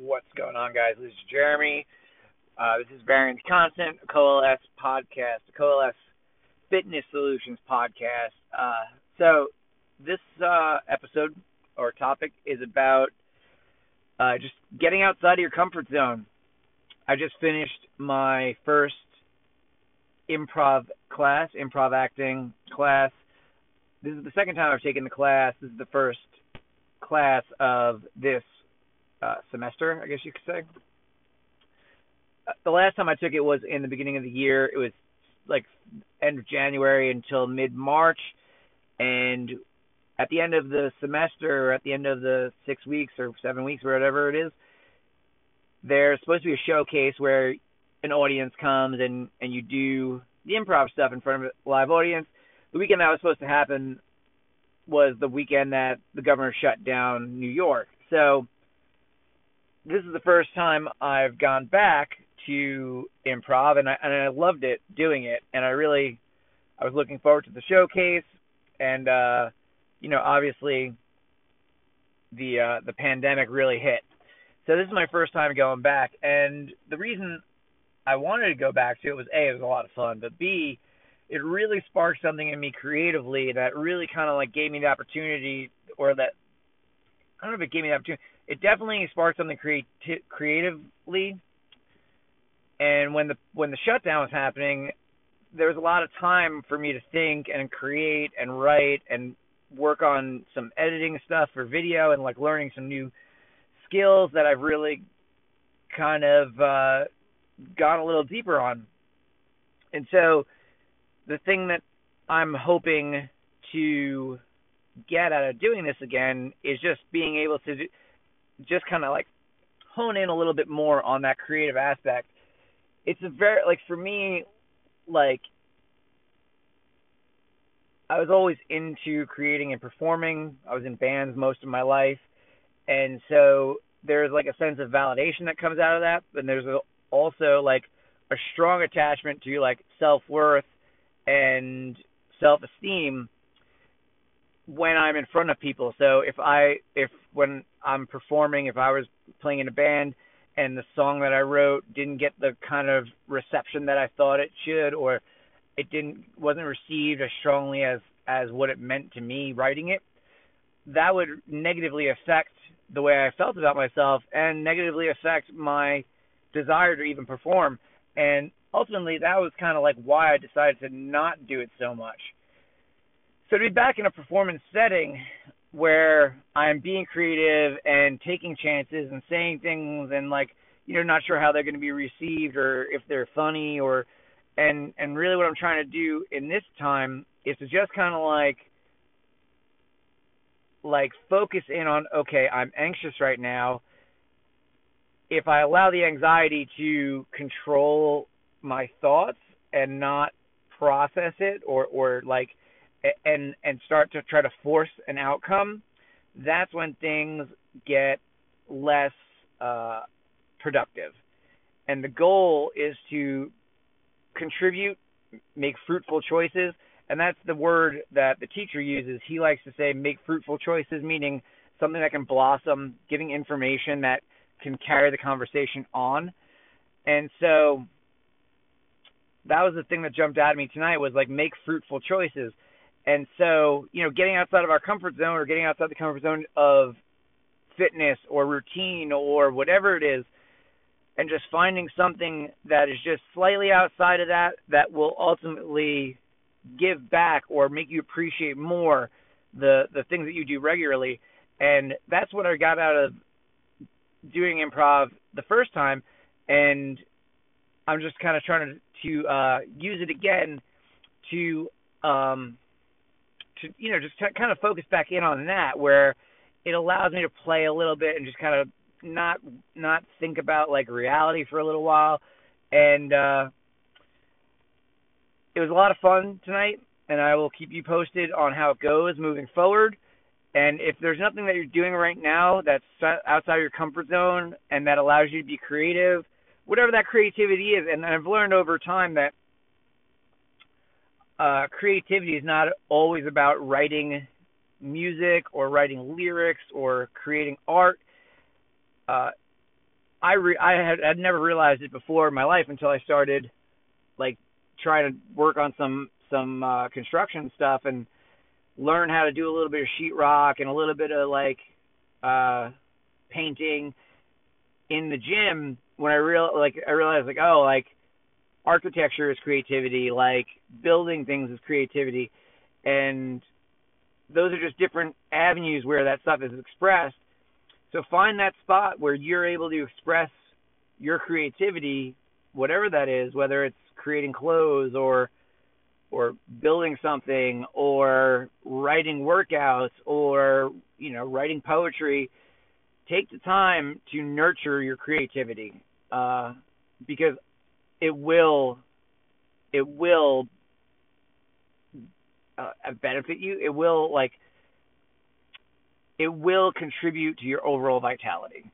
What's going on, guys? This is Jeremy. Uh, this is Barron's Constant, a Coalesce podcast, a Coalesce Fitness Solutions podcast. Uh, so, this uh, episode or topic is about uh, just getting outside of your comfort zone. I just finished my first improv class, improv acting class. This is the second time I've taken the class. This is the first class of this uh, semester, I guess you could say. Uh, the last time I took it was in the beginning of the year. It was like end of January until mid March, and at the end of the semester, or at the end of the six weeks or seven weeks, or whatever it is, there's supposed to be a showcase where an audience comes and and you do the improv stuff in front of a live audience. The weekend that was supposed to happen was the weekend that the governor shut down New York. So this is the first time I've gone back to improv, and I and I loved it doing it, and I really I was looking forward to the showcase, and uh, you know obviously the uh, the pandemic really hit, so this is my first time going back, and the reason I wanted to go back to it was a it was a lot of fun, but b it really sparked something in me creatively that really kind of like gave me the opportunity, or that I don't know if it gave me the opportunity it definitely sparked something creati- creatively. And when the when the shutdown was happening, there was a lot of time for me to think and create and write and work on some editing stuff for video and like learning some new skills that I've really kind of uh, gone a little deeper on. And so the thing that I'm hoping to get out of doing this again is just being able to do, just kind of like hone in a little bit more on that creative aspect. It's a very like for me, like I was always into creating and performing. I was in bands most of my life, and so there's like a sense of validation that comes out of that. And there's also like a strong attachment to like self worth and self esteem when I'm in front of people. So if I if when I'm performing, if I was playing in a band and the song that I wrote didn't get the kind of reception that I thought it should or it didn't wasn't received as strongly as as what it meant to me writing it, that would negatively affect the way I felt about myself and negatively affect my desire to even perform. And ultimately that was kind of like why I decided to not do it so much so to be back in a performance setting where I'm being creative and taking chances and saying things and like you know not sure how they're going to be received or if they're funny or and and really what I'm trying to do in this time is to just kind of like like focus in on okay, I'm anxious right now. If I allow the anxiety to control my thoughts and not process it or or like and and start to try to force an outcome, that's when things get less uh, productive. And the goal is to contribute, make fruitful choices, and that's the word that the teacher uses. He likes to say make fruitful choices, meaning something that can blossom, giving information that can carry the conversation on. And so that was the thing that jumped out at me tonight was like make fruitful choices and so, you know, getting outside of our comfort zone or getting outside the comfort zone of fitness or routine or whatever it is, and just finding something that is just slightly outside of that that will ultimately give back or make you appreciate more the the things that you do regularly. And that's what I got out of doing improv the first time, and I'm just kind of trying to to uh, use it again to um, to you know just t- kind of focus back in on that where it allows me to play a little bit and just kind of not not think about like reality for a little while. And uh it was a lot of fun tonight and I will keep you posted on how it goes moving forward. And if there's nothing that you're doing right now that's outside your comfort zone and that allows you to be creative whatever that creativity is and I've learned over time that uh, creativity is not always about writing music or writing lyrics or creating art. Uh, I re- I had I'd never realized it before in my life until I started like trying to work on some some uh construction stuff and learn how to do a little bit of sheetrock and a little bit of like uh painting in the gym when I real like I realized like oh like architecture is creativity like building things is creativity and those are just different avenues where that stuff is expressed. So find that spot where you're able to express your creativity whatever that is whether it's creating clothes or or building something or writing workouts or you know writing poetry take the time to nurture your creativity uh, because it will it will uh, benefit you. It will like it will contribute to your overall vitality